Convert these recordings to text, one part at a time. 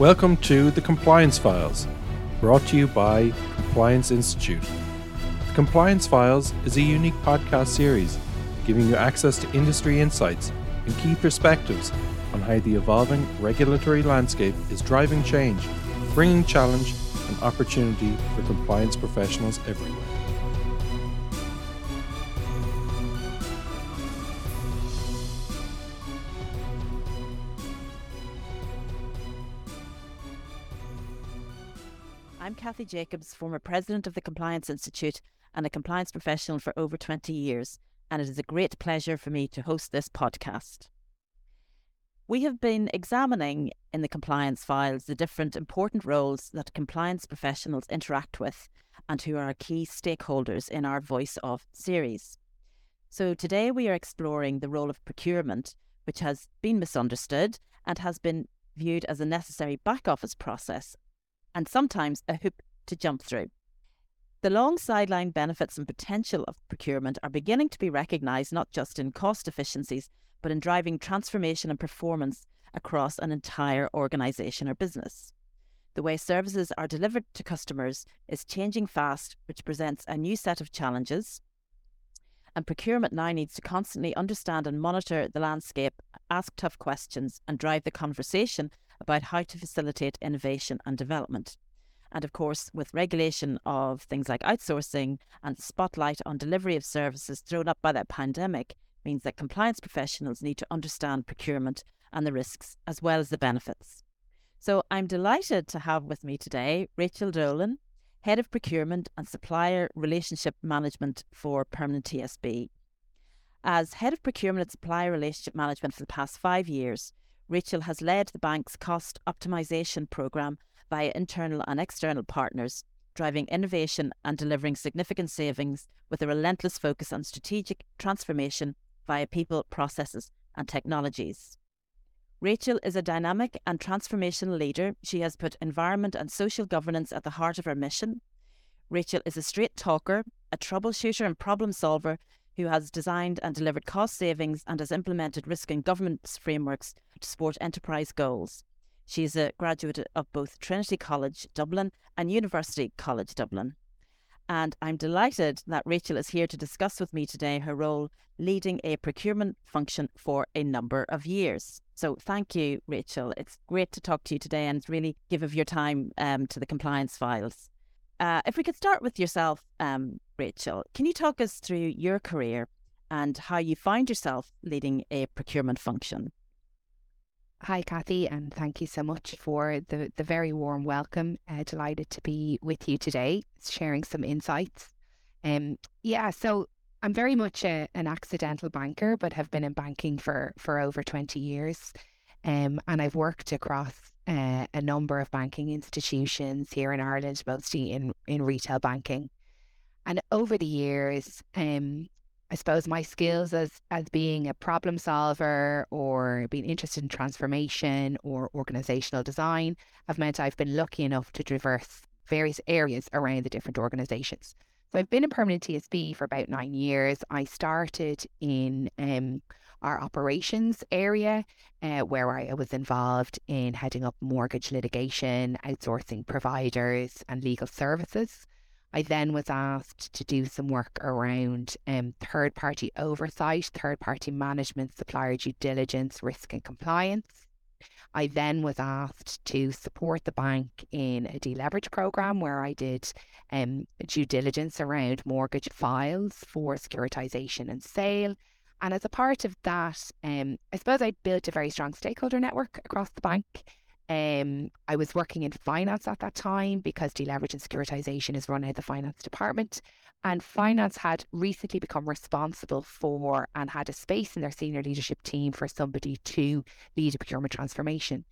Welcome to the Compliance Files, brought to you by Compliance Institute. The Compliance Files is a unique podcast series giving you access to industry insights and key perspectives on how the evolving regulatory landscape is driving change, bringing challenge and opportunity for compliance professionals everywhere. Jacobs, former president of the Compliance Institute and a compliance professional for over 20 years, and it is a great pleasure for me to host this podcast. We have been examining in the compliance files the different important roles that compliance professionals interact with and who are key stakeholders in our Voice of series. So today we are exploring the role of procurement, which has been misunderstood and has been viewed as a necessary back office process and sometimes a hoop to jump through. The long sideline benefits and potential of procurement are beginning to be recognised not just in cost efficiencies, but in driving transformation and performance across an entire organisation or business. The way services are delivered to customers is changing fast, which presents a new set of challenges. And procurement now needs to constantly understand and monitor the landscape, ask tough questions, and drive the conversation about how to facilitate innovation and development. And of course, with regulation of things like outsourcing and spotlight on delivery of services thrown up by that pandemic, means that compliance professionals need to understand procurement and the risks as well as the benefits. So I'm delighted to have with me today Rachel Dolan, Head of Procurement and Supplier Relationship Management for Permanent TSB. As Head of Procurement and Supplier Relationship Management for the past five years, Rachel has led the bank's cost optimization program via internal and external partners, driving innovation and delivering significant savings with a relentless focus on strategic transformation via people, processes, and technologies. Rachel is a dynamic and transformational leader. She has put environment and social governance at the heart of her mission. Rachel is a straight talker, a troubleshooter and problem solver who has designed and delivered cost savings and has implemented risk and governance frameworks to support enterprise goals. She is a graduate of both Trinity College Dublin and University College Dublin. And I'm delighted that Rachel is here to discuss with me today her role leading a procurement function for a number of years. So thank you, Rachel. It's great to talk to you today and really give of your time um, to the compliance files. Uh, if we could start with yourself, um, Rachel, can you talk us through your career and how you find yourself leading a procurement function? Hi, Kathy, and thank you so much for the, the very warm welcome. Uh, delighted to be with you today, sharing some insights. Um, yeah, so I'm very much a, an accidental banker, but have been in banking for, for over 20 years. Um, and I've worked across uh, a number of banking institutions here in Ireland, mostly in, in retail banking. And over the years, um, I suppose my skills as as being a problem solver or being interested in transformation or organizational design have meant I've been lucky enough to traverse various areas around the different organizations. So I've been in permanent TSB for about nine years. I started in um, our operations area, uh, where I was involved in heading up mortgage litigation, outsourcing providers, and legal services. I then was asked to do some work around um, third party oversight, third party management, supplier due diligence, risk and compliance. I then was asked to support the bank in a deleverage program where I did um, due diligence around mortgage files for securitization and sale, and as a part of that, um, I suppose I built a very strong stakeholder network across the bank. Um, I was working in finance at that time because deleverage and securitization is run out of the finance department. And finance had recently become responsible for and had a space in their senior leadership team for somebody to lead a procurement transformation.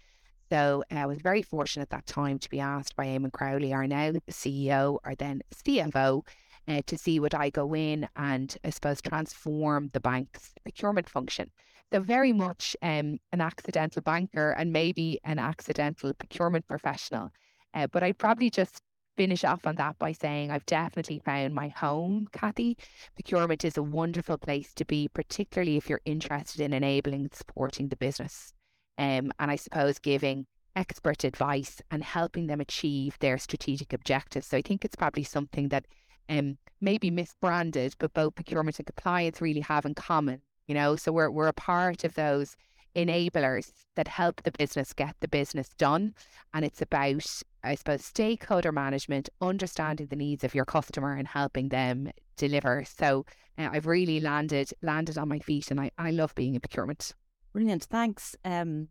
So uh, I was very fortunate at that time to be asked by Eamonn Crowley, our now CEO, or then CFO, uh, to see would I go in and I suppose transform the bank's procurement function. So very much um, an accidental banker and maybe an accidental procurement professional. Uh, but I'd probably just finish off on that by saying I've definitely found my home, Kathy. Procurement is a wonderful place to be, particularly if you're interested in enabling and supporting the business. Um, and I suppose giving expert advice and helping them achieve their strategic objectives. So I think it's probably something that um, maybe misbranded, but both procurement and compliance really have in common. You know, so we're we're a part of those enablers that help the business get the business done. And it's about, I suppose, stakeholder management, understanding the needs of your customer and helping them deliver. So uh, I've really landed landed on my feet and I, I love being in procurement. Brilliant. Thanks. Um,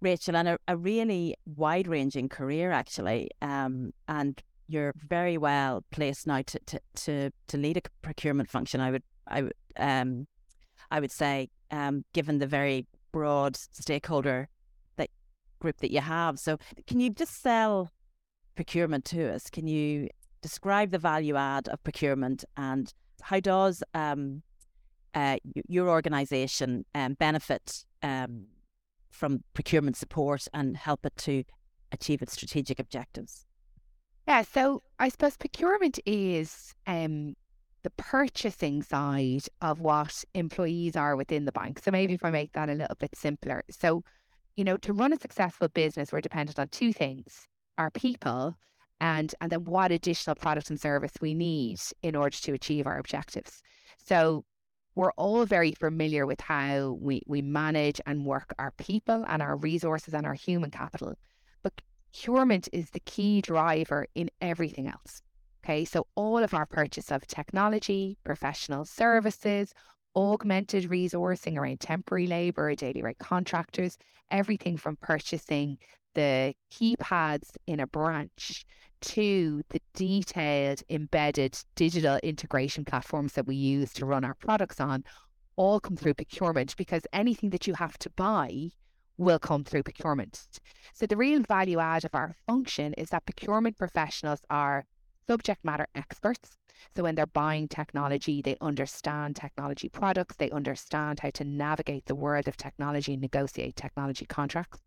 Rachel, and a, a really wide ranging career actually. Um, and you're very well placed now to, to, to, to lead a procurement function. I would I would um I would say um given the very broad stakeholder that group that you have. So can you just sell procurement to us? Can you describe the value add of procurement and how does um uh, your organization um, benefit um, from procurement support and help it to achieve its strategic objectives? Yeah, so I suppose procurement is um, the purchasing side of what employees are within the bank. So maybe if I make that a little bit simpler. So, you know, to run a successful business, we're dependent on two things our people and and then what additional product and service we need in order to achieve our objectives. So we're all very familiar with how we, we manage and work our people and our resources and our human capital. But procurement is the key driver in everything else. Okay, so all of our purchase of technology, professional mm-hmm. services, augmented resourcing around temporary labour, daily rate contractors, everything from purchasing the keypads in a branch to the detailed embedded digital integration platforms that we use to run our products on all come through procurement because anything that you have to buy will come through procurement. So the real value add of our function is that procurement professionals are subject matter experts. So when they're buying technology, they understand technology products, they understand how to navigate the world of technology and negotiate technology contracts.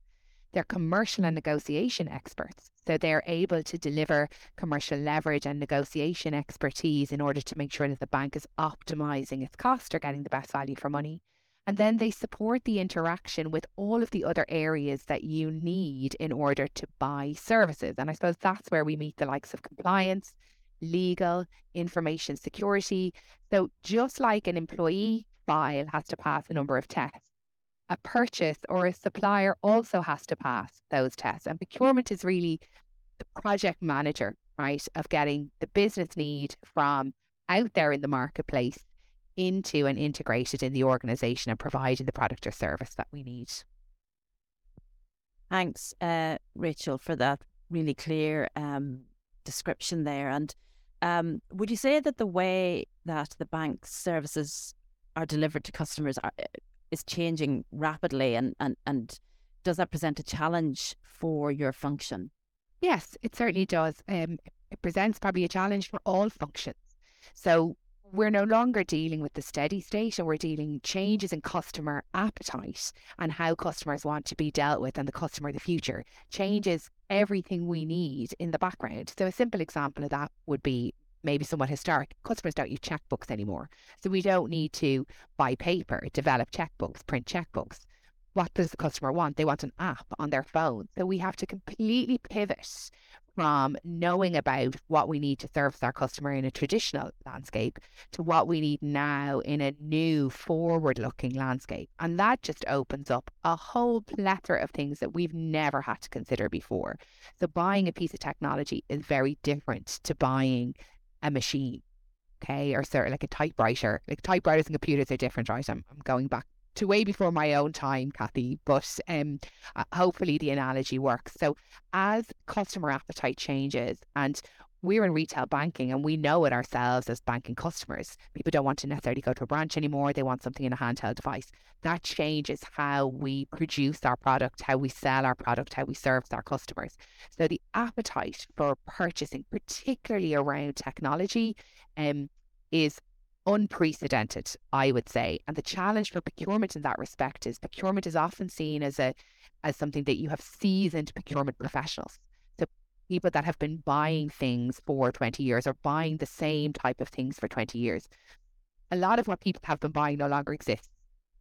They're commercial and negotiation experts. So they're able to deliver commercial leverage and negotiation expertise in order to make sure that the bank is optimizing its cost or getting the best value for money. And then they support the interaction with all of the other areas that you need in order to buy services. And I suppose that's where we meet the likes of compliance, legal, information security. So just like an employee file has to pass a number of tests, a purchase or a supplier also has to pass those tests. And procurement is really the project manager, right, of getting the business need from out there in the marketplace into and integrated in the organization and providing the product or service that we need. Thanks, uh, Rachel, for that really clear um, description there. And um, would you say that the way that the bank's services are delivered to customers are, is changing rapidly and, and, and does that present a challenge for your function? Yes, it certainly does. Um, it presents probably a challenge for all functions. So we're no longer dealing with the steady state and we're dealing mm. changes in customer appetite and how customers want to be dealt with and the customer of the future mm. changes everything we need in the background. So a simple example of that would be maybe somewhat historic, customers don't use checkbooks anymore. So we don't need to buy paper, develop checkbooks, print checkbooks. What does the customer want? They want an app on their phone. So we have to completely pivot from knowing about what we need to service our customer in a traditional landscape to what we need now in a new forward looking landscape. And that just opens up a whole plethora of things that we've never had to consider before. So buying a piece of technology is very different to buying a machine, okay, or sort of like a typewriter. Like typewriters and computers are different, right? I'm, I'm going back to way before my own time, Kathy, but um, uh, hopefully the analogy works. So as customer appetite changes and we're in retail banking and we know it ourselves as banking customers. People don't want to necessarily go to a branch anymore. They want something in a handheld device. That changes how we produce our product, how we sell our product, how we service our customers. So the appetite for purchasing, particularly around technology, um, is unprecedented, I would say. And the challenge for procurement in that respect is procurement is often seen as a as something that you have seasoned procurement professionals So people that have been buying things for 20 years or buying the same type of things for 20 years. A lot of what people have been buying no longer exists.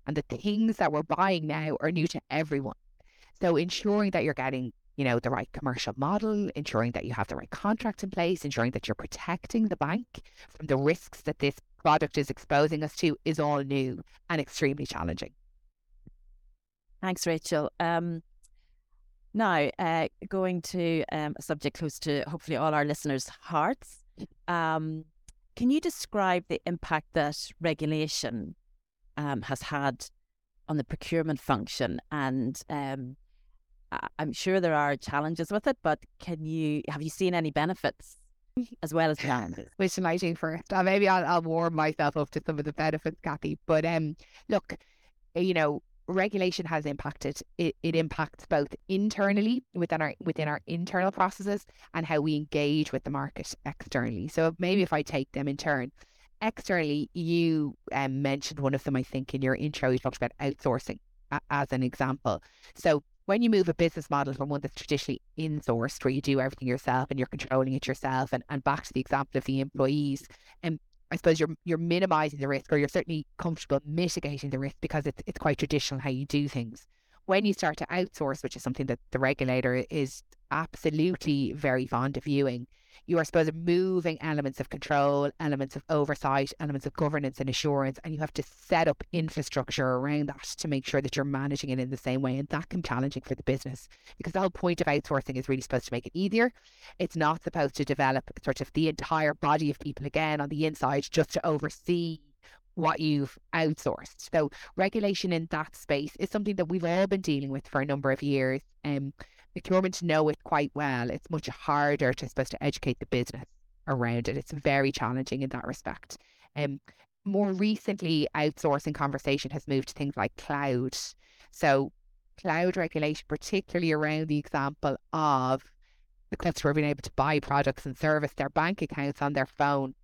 And the things that we're buying now are new to everyone. So ensuring that you're getting you know, the right commercial model, ensuring that you have the right contracts in place, ensuring that you're protecting the bank from the risks that this product is exposing us to is all new and extremely challenging. Thanks, Rachel. Um, now, uh, going to um, a subject close to hopefully all our listeners' hearts. Um, can you describe the impact that regulation um, has had on the procurement function and um, I'm sure there are challenges with it, but can you have you seen any benefits as well as challenges? Which lighting first? Uh, maybe I'll, I'll warm myself up to some of the benefits, Kathy. But um, look, you know, regulation has impacted. It, it impacts both internally within our within our internal processes and how we engage with the market externally. So maybe if I take them in turn. Externally, you um, mentioned one of them, I think, in your intro. You talked about outsourcing as an example. So when you move a business model from one that's traditionally insourced, where you do everything yourself and you're controlling it yourself, and, and back to the example of the employees, and um, I suppose you're you're minimizing the risk, or you're certainly comfortable mitigating the risk because it's it's quite traditional how you do things. When you start to outsource, which is something that the regulator is absolutely very fond of viewing, you are supposed to moving elements of control, elements of oversight, elements of governance and assurance, and you have to set up infrastructure around that to make sure that you're managing it in the same way. And that can be challenging for the business because the whole point of outsourcing is really supposed to make it easier. It's not supposed to develop sort of the entire body of people again on the inside just to oversee what you've outsourced. So regulation in that space is something that we've all been dealing with for a number of years. Um, procurement know it quite well. It's much harder to supposed to educate the business around it. It's very challenging in that respect. Um, more recently, outsourcing conversation has moved to things like cloud. So, cloud regulation, particularly around the example of the customer being able to buy products and service their bank accounts on their phone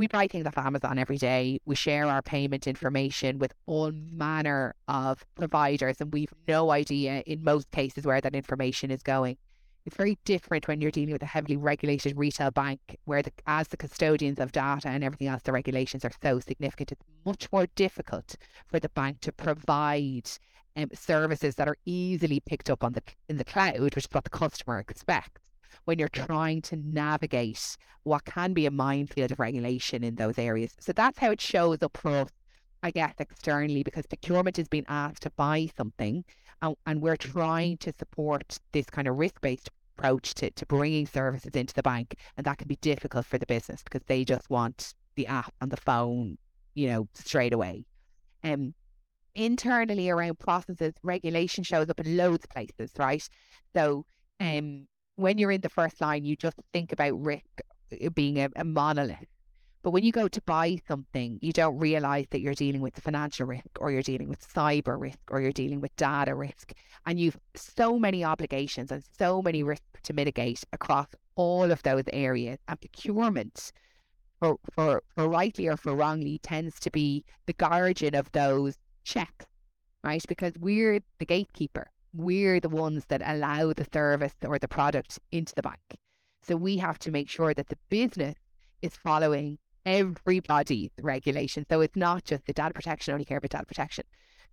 we buy things off Amazon every day. We share our payment information with all manner of providers, and we've no idea in most cases where that information is going. It's very different when you're dealing with a heavily regulated retail bank, where the, as the custodians of data and everything else, the regulations are so significant. It's much more difficult for the bank to provide um, services that are easily picked up on the in the cloud, which is what the customer expects when you're trying to navigate what can be a minefield of regulation in those areas. So that's how it shows up for us, I guess, externally, because procurement is being asked to buy something and, and we're trying to support this kind of risk based approach to, to bringing services into the bank. And that can be difficult for the business because they just want the app on the phone, you know, straight away. Um, internally around processes, regulation shows up in loads of places, right? So um, when you're in the first line, you just think about risk uh, being a, a monolith. But when you go to buy something, you don't realize that you're dealing with financial risk or you're dealing with cyber risk or you're dealing with data risk. And you've so many obligations and so many risks to mitigate across all of those areas. And procurement, for, for, for rightly or for wrongly, tends to be the guardian of those checks, right? Because we're the gatekeeper we're the ones that allow the service or the product into the bank. So we have to make sure that the business is following everybody's regulation. So it's not just the data protection only care about data protection,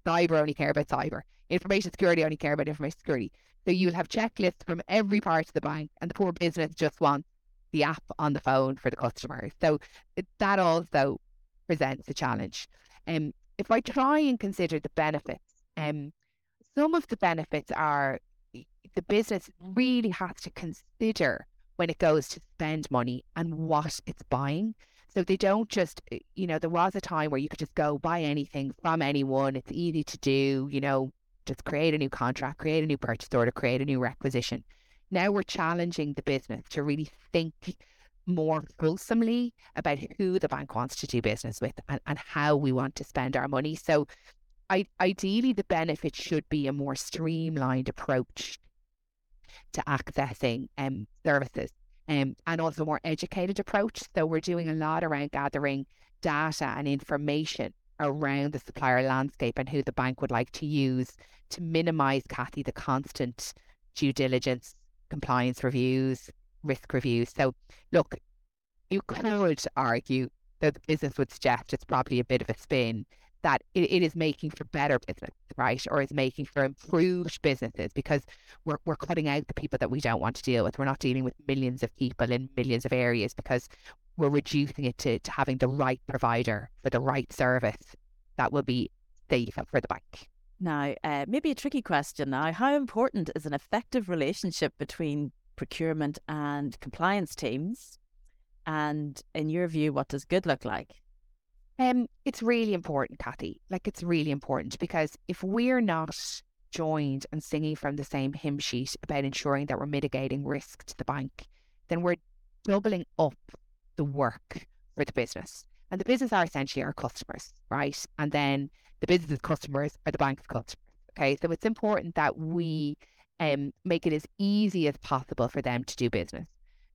cyber only care about cyber, information security only care about information security. So you'll have checklists from every part of the bank, and the poor business just wants the app on the phone for the customer. So it, that also presents a challenge. Um, if I try and consider the benefits, um, some of the benefits are the business really has to consider when it goes to spend money and what it's buying. So they don't just, eh, you know, there was a time where you could just go buy anything from anyone. It's easy to do, you know, just create a new contract, create a new purchase order, create a new requisition. Now we're challenging the business to really think more fulsomely about who the bank wants to do business with and, and how we want to spend our money. So I, ideally, the benefit should be a more streamlined approach to accessing um, services um, and also a more educated approach. So we're doing a lot around gathering data and information around the supplier landscape and who the bank would like to use to minimize, Kathy, the constant due diligence, compliance reviews, risk reviews. So, look, you could argue that the business would suggest it's probably a bit of a spin that it, it is making for better business, right? Or is making for improved businesses because we're, we're cutting out the people that we don't want to deal with. We're not dealing with millions of people in millions of areas because we're reducing it to, to having the right provider for the right service that will be safe for the bank. Now, uh, maybe a tricky question now. How important is an effective relationship between procurement and compliance teams? And in your view, what does good look like? Um, it's really important, Kathy. Like it's really important because if we're not joined and singing from the same hymn sheet about ensuring that we're mitigating risk to the bank, then we're doubling up the work for the business. And the business are essentially our customers, right? And then the business customers are the bank's customers. Okay. So it's important that we um, make it as easy as possible for them to do business.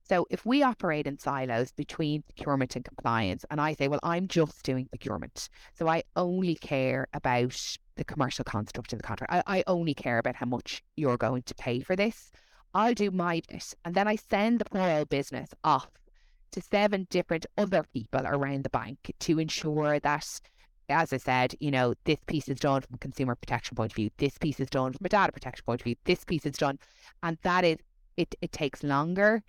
So if we operate in silos between procurement and compliance, and I say, well, I'm just doing procurement, so I only care about the commercial construct of the contract. I, I only care about how much you're going to pay for this. I'll do my bit, and then I send the poor business off to seven different other people around the bank to ensure that as I said, you know, this piece is done from a consumer protection point of view, this piece is done from a data protection point of view, this piece is done. And that is, it, it takes longer.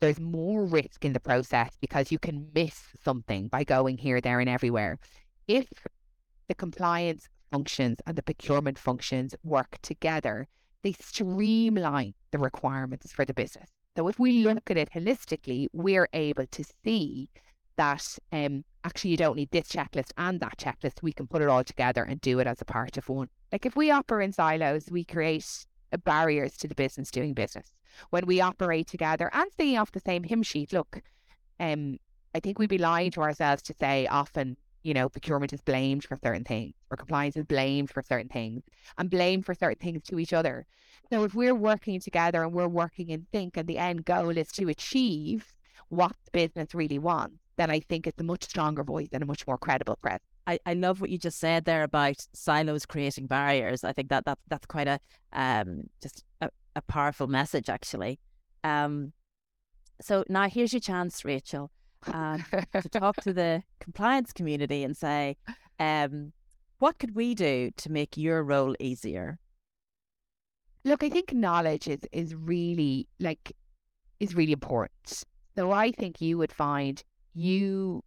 There's more risk in the process because you can miss something by going here, there, and everywhere. If the compliance functions and the procurement functions work together, they streamline the requirements for the business. So if we look at it holistically, we're able to see that um, actually you don't need this checklist and that checklist. We can put it all together and do it as a part of one. Like if we operate in silos, we create barriers to the business doing business. When we operate together and singing off the same hymn sheet, look, um, I think we'd be lying to ourselves to say often, you know, procurement is blamed for certain things or compliance is blamed for certain things and blamed for certain things to each other. So if we're working together and we're working in sync and the end goal is to achieve what the business really wants, then I think it's a much stronger voice and a much more credible press. I, I love what you just said there about silos creating barriers. I think that, that that's quite a um just a, a powerful message actually. Um so now here's your chance, Rachel, uh, to talk to the compliance community and say, um, what could we do to make your role easier? Look, I think knowledge is is really like is really important. So I think you would find you,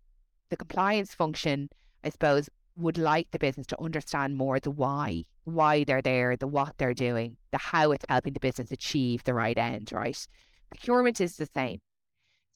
the compliance function, I suppose, would like the business to understand more the why, why they're there, the what they're doing, the how it's helping the business achieve the right end, right? Procurement is the same.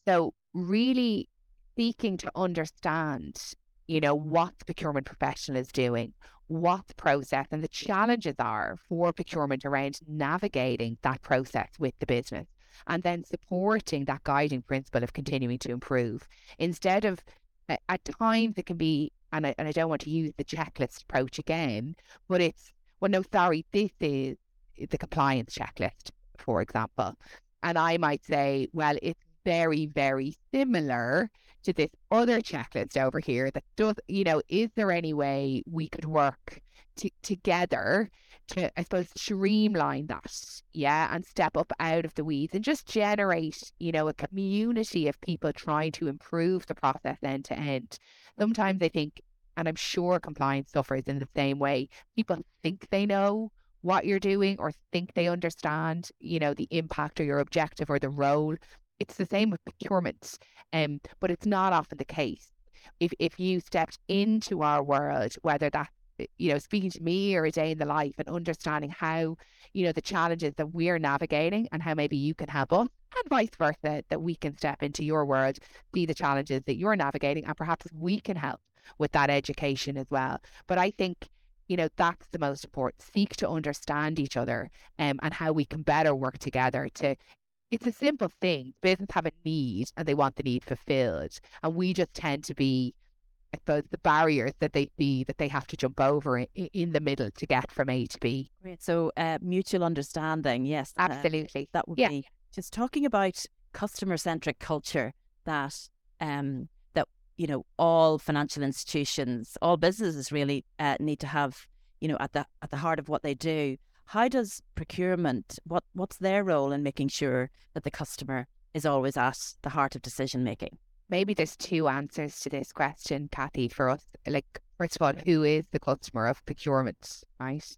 So really seeking to understand, you know, what the procurement professional is doing, what the process and the challenges are for procurement around navigating that process with the business and then supporting that guiding principle of continuing to improve instead of at times it can be and I, and I don't want to use the checklist approach again but it's well no sorry this is the compliance checklist for example. And I might say well it's very very similar to this other checklist over here that does you know is there any way we could work to, together to, I suppose, streamline that, yeah, and step up out of the weeds and just generate, you know, a community of people trying to improve the process end to end. Sometimes I think, and I'm sure compliance suffers in the same way, people think they know what you're doing or think they understand, you know, the impact or your objective or the role. It's the same with procurement, um, but it's not often the case. If if you stepped into our world, whether that's you know, speaking to me or a day in the life and understanding how, you know, the challenges that we're navigating and how maybe you can help us and vice versa, that we can step into your world, see the challenges that you're navigating, and perhaps we can help with that education as well. But I think, you know, that's the most important. Seek to understand each other um, and how we can better work together to it's a simple thing. Business have a need and they want the need fulfilled. And we just tend to be I suppose, the barriers that they see that they have to jump over in, in the middle to get from A to B. Great. So, uh, mutual understanding, yes. Uh, Absolutely. Uh, that would yeah. be just talking about customer centric culture that, um, that, you know, all financial institutions, all businesses really uh, need to have, you know, at the, at the heart of what they do. How does procurement, what, what's their role in making sure that the customer is always at the heart of decision making? Maybe there's two answers to this question, Kathy, for us. Like, first of all, who is the customer of procurement, right?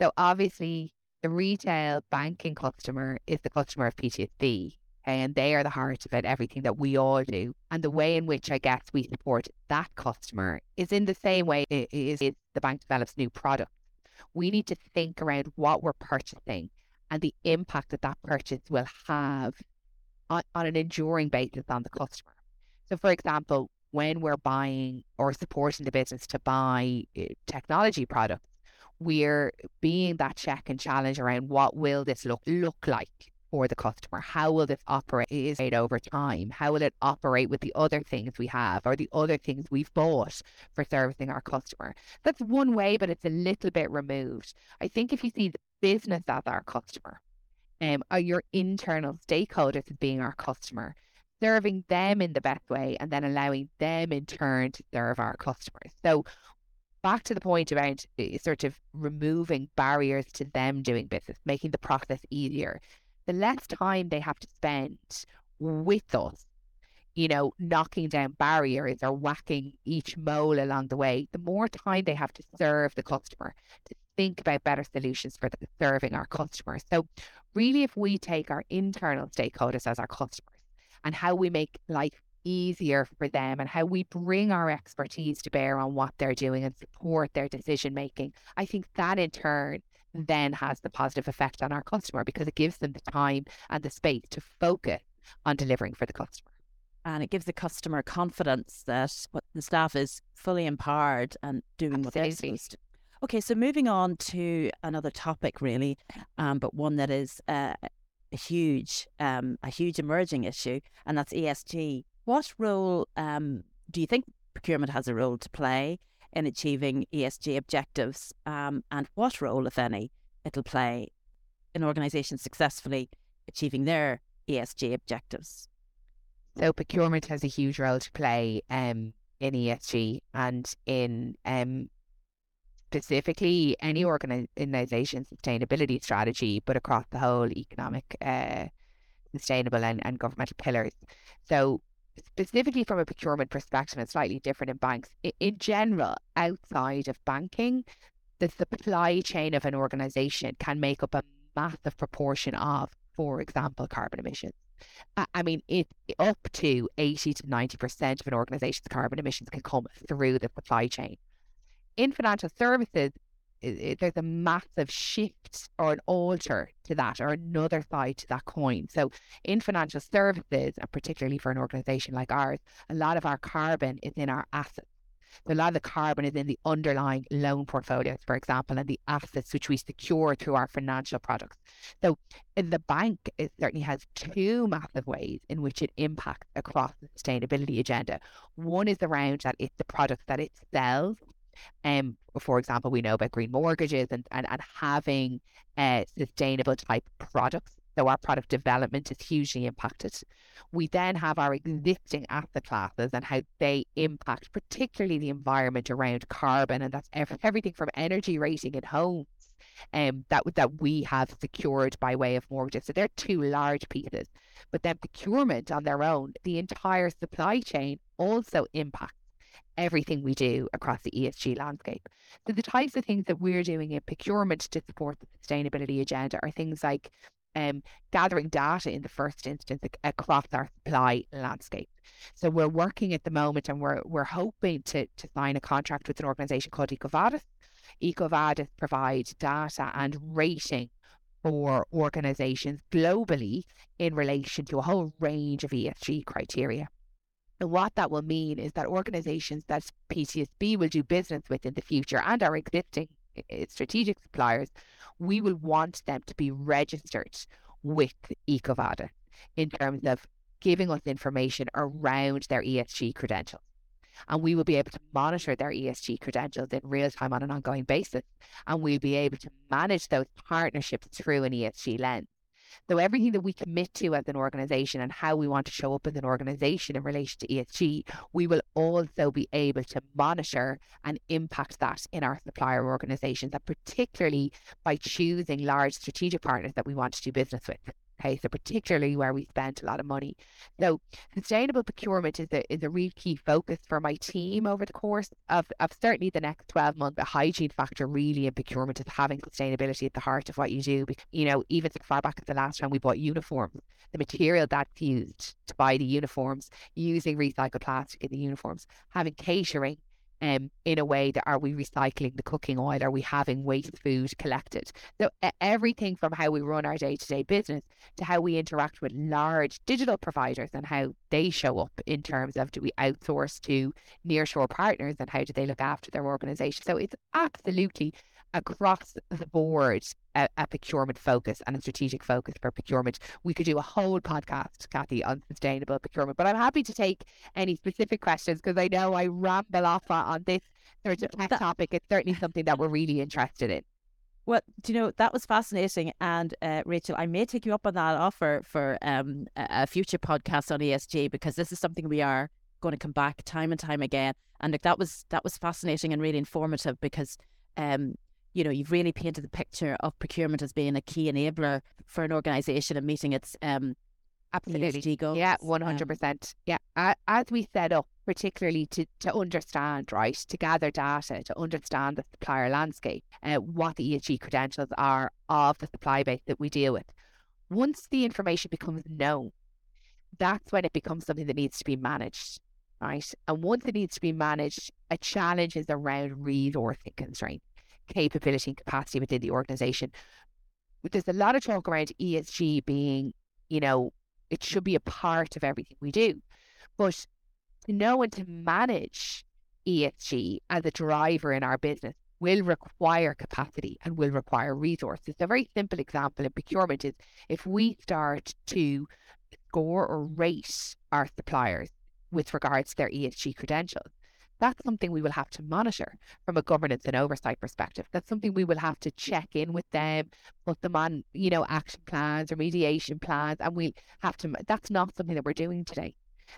So obviously, the retail banking customer is the customer of PTSB, and they are the heart of it, everything that we all do. And the way in which I guess we support that customer is in the same way it is the bank develops new products. We need to think around what we're purchasing and the impact that that purchase will have on, on an enduring basis on the customer. So, for example, when we're buying or supporting the business to buy eh, technology products, we're being that check and challenge around what will this look look like for the customer? How will this operate over time? How will it operate with the other things we have or the other things we've bought for servicing our customer? That's one way, but it's a little bit removed. I think if you see the business as our customer, um, are your internal stakeholders as being our customer, serving them in the best way and then allowing them in turn to serve our customers. So back to the point about eh, sort of removing barriers to them doing business, making the process easier. The less time they have to spend with us, you know, knocking down barriers or whacking each mole along the way, the more time they have to serve the customer, to think about better solutions for serving our customers. So, really, if we take our internal stakeholders as our customers and how we make life easier for them and how we bring our expertise to bear on what they're doing and support their decision making, I think that in turn then has the positive effect on our customer because it gives them the time and the space to focus on delivering for the customer. And it gives the customer confidence that what the staff is fully empowered and doing Absolutely. what they're supposed to. Okay, so moving on to another topic, really, um, but one that is uh, a huge, um, a huge emerging issue, and that's ESG. What role um, do you think procurement has a role to play in achieving ESG objectives, um, and what role, if any, it'll play in organisations successfully achieving their ESG objectives? So procurement has a huge role to play um, in ESG and in um, specifically any organization sustainability strategy, but across the whole economic, uh, sustainable and, and governmental pillars. So specifically from a procurement perspective, it's slightly different in banks. In general, outside of banking, the supply chain of an organization can make up a massive proportion of, for example, carbon emissions. I mean, it up to 80 to 90% of an organization's carbon emissions can come through the supply chain in financial services, it, it, there's a massive shift or an alter to that or another side to that coin. So, in financial services, and particularly for an organization like ours, a lot of our carbon is in our assets. So a lot of the carbon is in the underlying loan portfolios, for example, and the assets which we secure through our financial products. So the bank certainly has two massive ways in which it impacts across the sustainability agenda. One is around that it's the products that it sells um, for example, we know about green mortgages and, and, and having uh, sustainable type products. So our product development is hugely impacted. We then have our existing asset classes and how they impact, particularly the environment around carbon, and that's everything from energy rating in homes um, that that we have secured by way of mortgages. So they're two large pieces. But then procurement on their own, the entire supply chain also impacts everything we do across the ESG landscape. So the types of things that we're doing in procurement to support the sustainability agenda are things like um, gathering data in the first instance across our supply landscape. So we're working at the moment and we're we're hoping to, to sign a contract with an organization called EcoVadis. EcoVadis provides data and rating for organizations globally in relation to a whole range of ESG criteria. And what that will mean is that organizations that PTSB will do business with in the future and our existing eh, eh, strategic suppliers, we will want them to be registered with EcoVadis in terms of giving us information around their ESG credentials. And we will be able to monitor their ESG credentials in real time on an ongoing basis. And we'll be able to manage those partnerships through an ESG lens. So everything that we commit to as an organization and how we want to show up as an organization in relation to ESG, we will also be able to monitor and impact that in our supplier organizations, and particularly by choosing large strategic partners that we want to do business with. Okay, so particularly where we spent a lot of money. So sustainable procurement is a is a real key focus for my team over the course of, of certainly the next 12 months. The hygiene factor really in procurement is having sustainability at the heart of what you do. You know, even as far back as the last time we bought uniforms, the material that's used to buy the uniforms, using recycled plastic in the uniforms, having catering, um, in a way that are we recycling the cooking oil? Are we having waste food collected? So everything from how we run our day to day business to how we interact with large digital providers and how they show up in terms of do we outsource to nearshore partners and how do they look after their organization? So it's absolutely across the board a, a, procurement focus and a strategic focus for procurement. We could do a whole podcast, Kathy, on sustainable procurement, but I'm happy to take any specific questions because I know I ramble off on this sort of tech topic. It's certainly something that we're really interested in. Well, do you know that was fascinating, and uh, Rachel, I may take you up on that offer for um, a future podcast on ESG because this is something we are going to come back time and time again. And like that was that was fascinating and really informative because um, you know, you've really painted the picture of procurement as being a key enabler for an organisation and meeting its um, absolutely goals. Yeah, one hundred percent. Yeah, as we set up, particularly to to understand, right, to gather data, to understand the supplier landscape, uh, what the ESG credentials are of the supply base that we deal with. Once the information becomes known, that's when it becomes something that needs to be managed right? And once it needs to be managed, a challenge is around resourcing constraints capability and capacity within the organization. There's a lot of talk around ESG being, you know, it should be a part of everything we do. But to know and to manage ESG as a driver in our business will require capacity and will require resources. A very simple example in procurement is if we start to score or rate our suppliers with regards to their ESG credentials, that's something we will have to monitor from a governance and oversight perspective. That's something we will have to check in with them, put them on, you know, action plans, or remediation plans, and we have to. That's not something that we're doing today.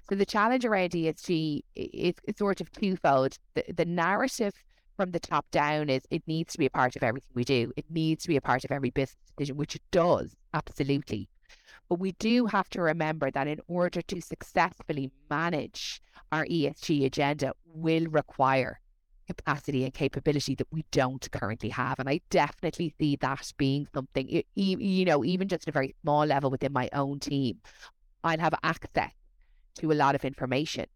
So the challenge around ESG is, is sort of twofold. The, the narrative from the top down is it needs to be a part of everything we do. It needs to be a part of every business decision, which it does absolutely. But we do mm-hmm. have to remember that in order to successfully manage our ESG agenda will require capacity and capability that we don't currently have. And I definitely see that being something, you know, even just at a very small level within my own team, I'll have access to a lot of information.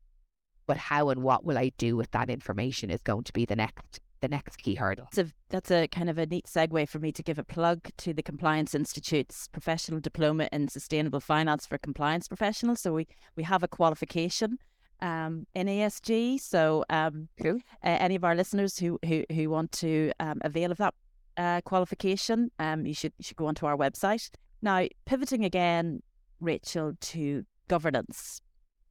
But how and what will I do with that information is going to be the next the next key hurdle. That's a, that's a kind of a neat segue for me to give a plug to the Compliance Institute's professional diploma in sustainable finance for compliance professionals. So we, we have a qualification um, in ESG. So um, cool. uh, any of our listeners who who, who want to um, avail of that uh, qualification, um, you should you should go onto our website. Now, pivoting again, Rachel, to governance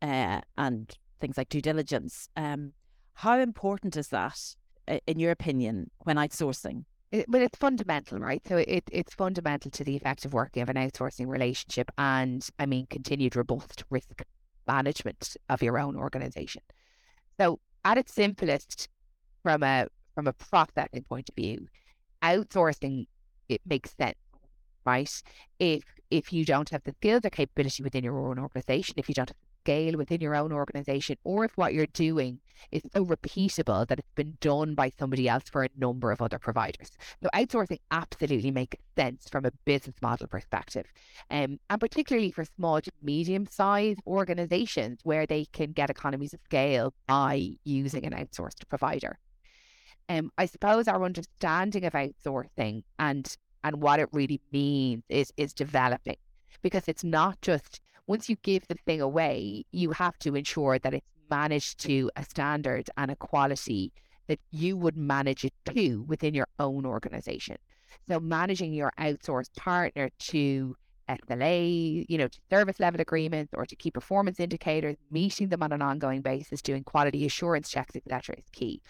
uh, and things like due diligence. Um, how important is that, Uh, in your opinion, when outsourcing? It, well, it's fundamental, right? So it, it's fundamental to the effective working of an outsourcing relationship and, I mean, continued robust risk management of your own organization. So at its simplest, from a from a processing point of view, outsourcing it makes sense, right? If if you don't have the skills or capability within your own organization, if you don't have scale within your own organization, or if what you're doing is so repeatable that it's been done by somebody else for a number of other providers. So outsourcing absolutely makes sense from a business model perspective. Um, and particularly for small to medium sized organizations where they can get economies of scale by using an outsourced provider. Um, I suppose our understanding of outsourcing and and what it really means is is developing because it's not just once you give the thing away, you have to ensure that it's managed to a standard and a quality that you would manage it to within your own organization. So managing your outsourced partner to SLA, you know, to service level agreements or to key performance indicators, meeting them on an ongoing basis, doing quality assurance checks, etc., is key.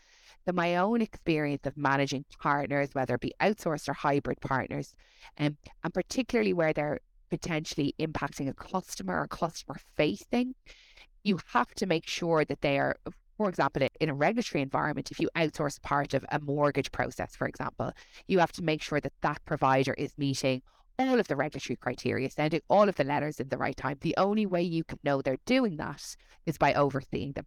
So my own experience of managing partners, whether it be outsourced or hybrid partners, um, and particularly where they're potentially impacting a customer or customer facing, you have to make sure that they are, for example, in a regulatory environment, if you outsource part of a mortgage process, for example, you have to make sure that that provider is meeting all of the regulatory criteria, sending all of the letters in the right time. The only way you can know they're doing that is by overseeing them.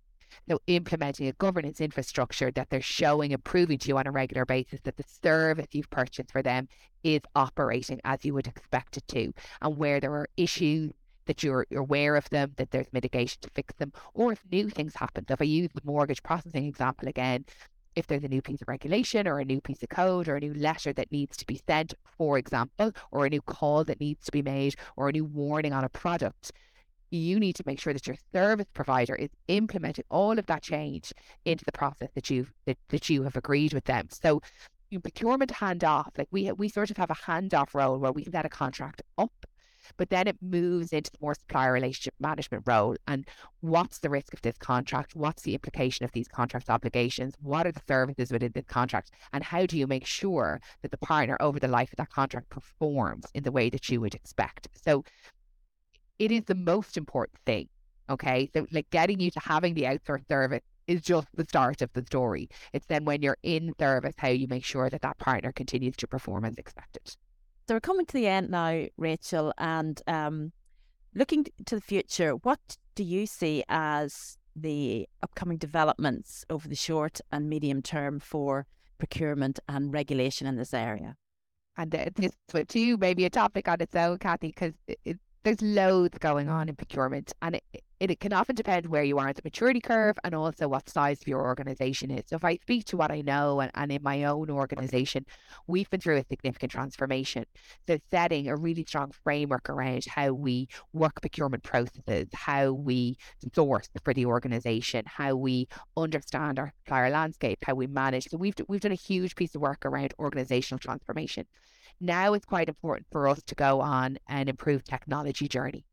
So implementing a governance infrastructure that they're showing and proving to you on a regular basis that the service you've purchased for them is operating as you would expect it to, and where there are issues that you're, you're aware of them, that there's mitigation to fix them, or if new things happen. So if I use the mortgage processing example again, if there's a new piece of regulation or a new piece of code or a new letter that needs to be sent, for example, or a new call that needs to be made or a new warning on a product, you need to make sure that your service provider is implementing all of that change into the process that you've that, that you have agreed with them. So procurement handoff, like we we sort of have a handoff role where we set a contract up but then it moves into the more supplier relationship management role. And what's the risk of this contract? What's the implication of these contract obligations? What are the services within this contract? And how do you make sure that the partner over the life of that contract performs in the way that you would expect? So it is the most important thing. Okay. So like getting you to having the outsourced service is just the start of the story. It's then when you're in service, how you make sure that that partner continues to perform as expected. So we're coming to the end now, Rachel, and um, looking to the future, what do you see as the upcoming developments over the short and medium term for procurement and regulation in this area? And this with you, maybe a topic on its own, Kathy, because there's loads going on in procurement, and it, it, can often depend where you are at the maturity curve and also what size of your organization is. So, if I speak to what I know and, and in my own organization, we've been through a significant transformation. So, setting a really strong framework around how we work procurement processes, how we source for the organization, how we understand our supplier landscape, how we manage. So, we've, we've done a huge piece of work around organizational transformation. Now it's quite important for us to go on an improved technology journey.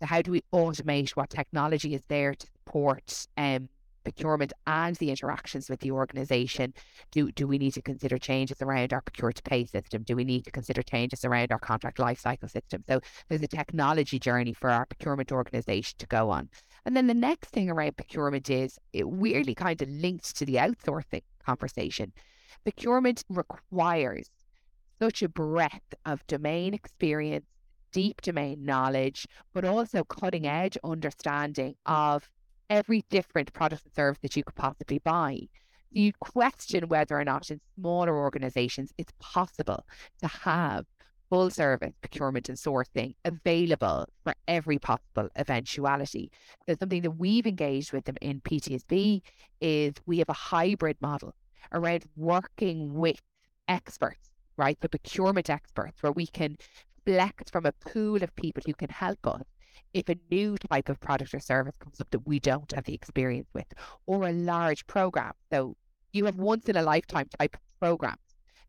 So how do we automate what technology is there to support um, procurement and the interactions with the organisation? Do do we need to consider changes around our procure to pay system? Do we need to consider changes around our contract lifecycle system? So there's a technology journey for our procurement organisation to go on. And then the next thing around procurement is it weirdly kind of linked to the outsourcing conversation. Procurement requires such a breadth of domain experience, deep domain knowledge, but also cutting edge understanding of every different product and service that you could possibly buy. You question whether or not in smaller organizations it's possible to have full service procurement and sourcing available for every possible eventuality. So something that we've engaged with them in PTSB is we have a hybrid model around working with experts right? The procurement experts, where we can flex from a pool of people who can help us if a new type of product or service comes up that we don't have the experience with, or a large program. So you have once in a lifetime type program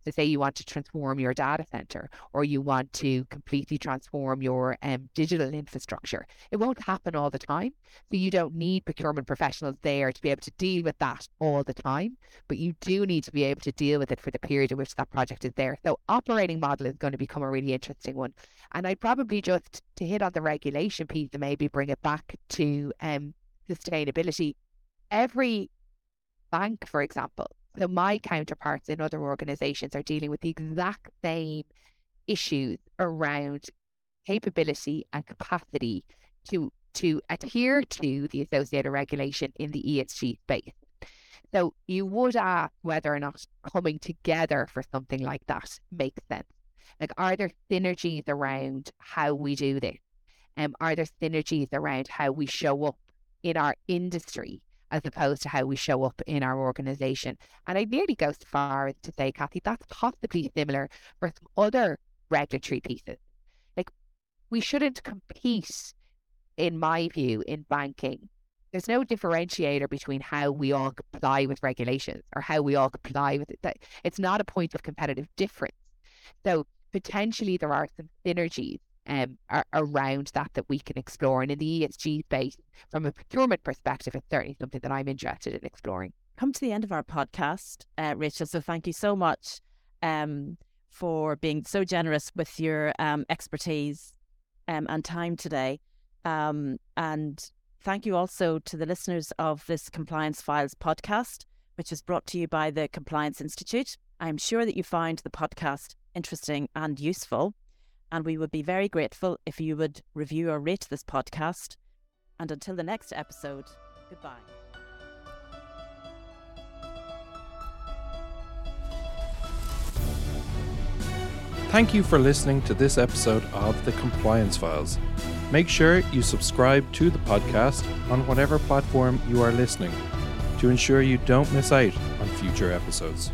so say you want to transform your data center or you want to completely transform your um, digital infrastructure. It won't happen all the time. So you don't need procurement professionals there to be able to deal with that all the time, but you do need to be able to deal with it for the period in which that project is there. So operating model is going to become a really interesting one. And I'd probably just to hit on the regulation piece and maybe bring it back to um, sustainability. Every bank, for example, so my counterparts in other organizations are dealing with the exact same issues around capability and capacity to to adhere to the associated regulation in the ESG space. So you would ask whether or not coming together for something like that makes sense. Like, are there synergies around how we do this? Um, are there synergies around how we show up in our industry as opposed to how we show up in our organization. And I nearly go so far as to say, Kathy, that's possibly similar for some other regulatory pieces. Like we shouldn't compete, in my view, in banking. There's no differentiator between how we all comply with regulations or how we all comply with it. It's not a point of competitive difference. So potentially there are some synergies um, around that that we can explore. And in the ESG space, from a procurement perspective, it's certainly something that I'm interested in exploring. Come to the end of our podcast, uh, Rachel. So thank you so much um, for being so generous with your um, expertise um, and time today. Um, and thank you also to the listeners of this Compliance Files podcast, which is brought to you by the Compliance Institute. I'm sure that you find the podcast interesting and useful. And we would be very grateful if you would review or rate this podcast. And until the next episode, goodbye. Thank you for listening to this episode of The Compliance Files. Make sure you subscribe to the podcast on whatever platform you are listening to ensure you don't miss out on future episodes.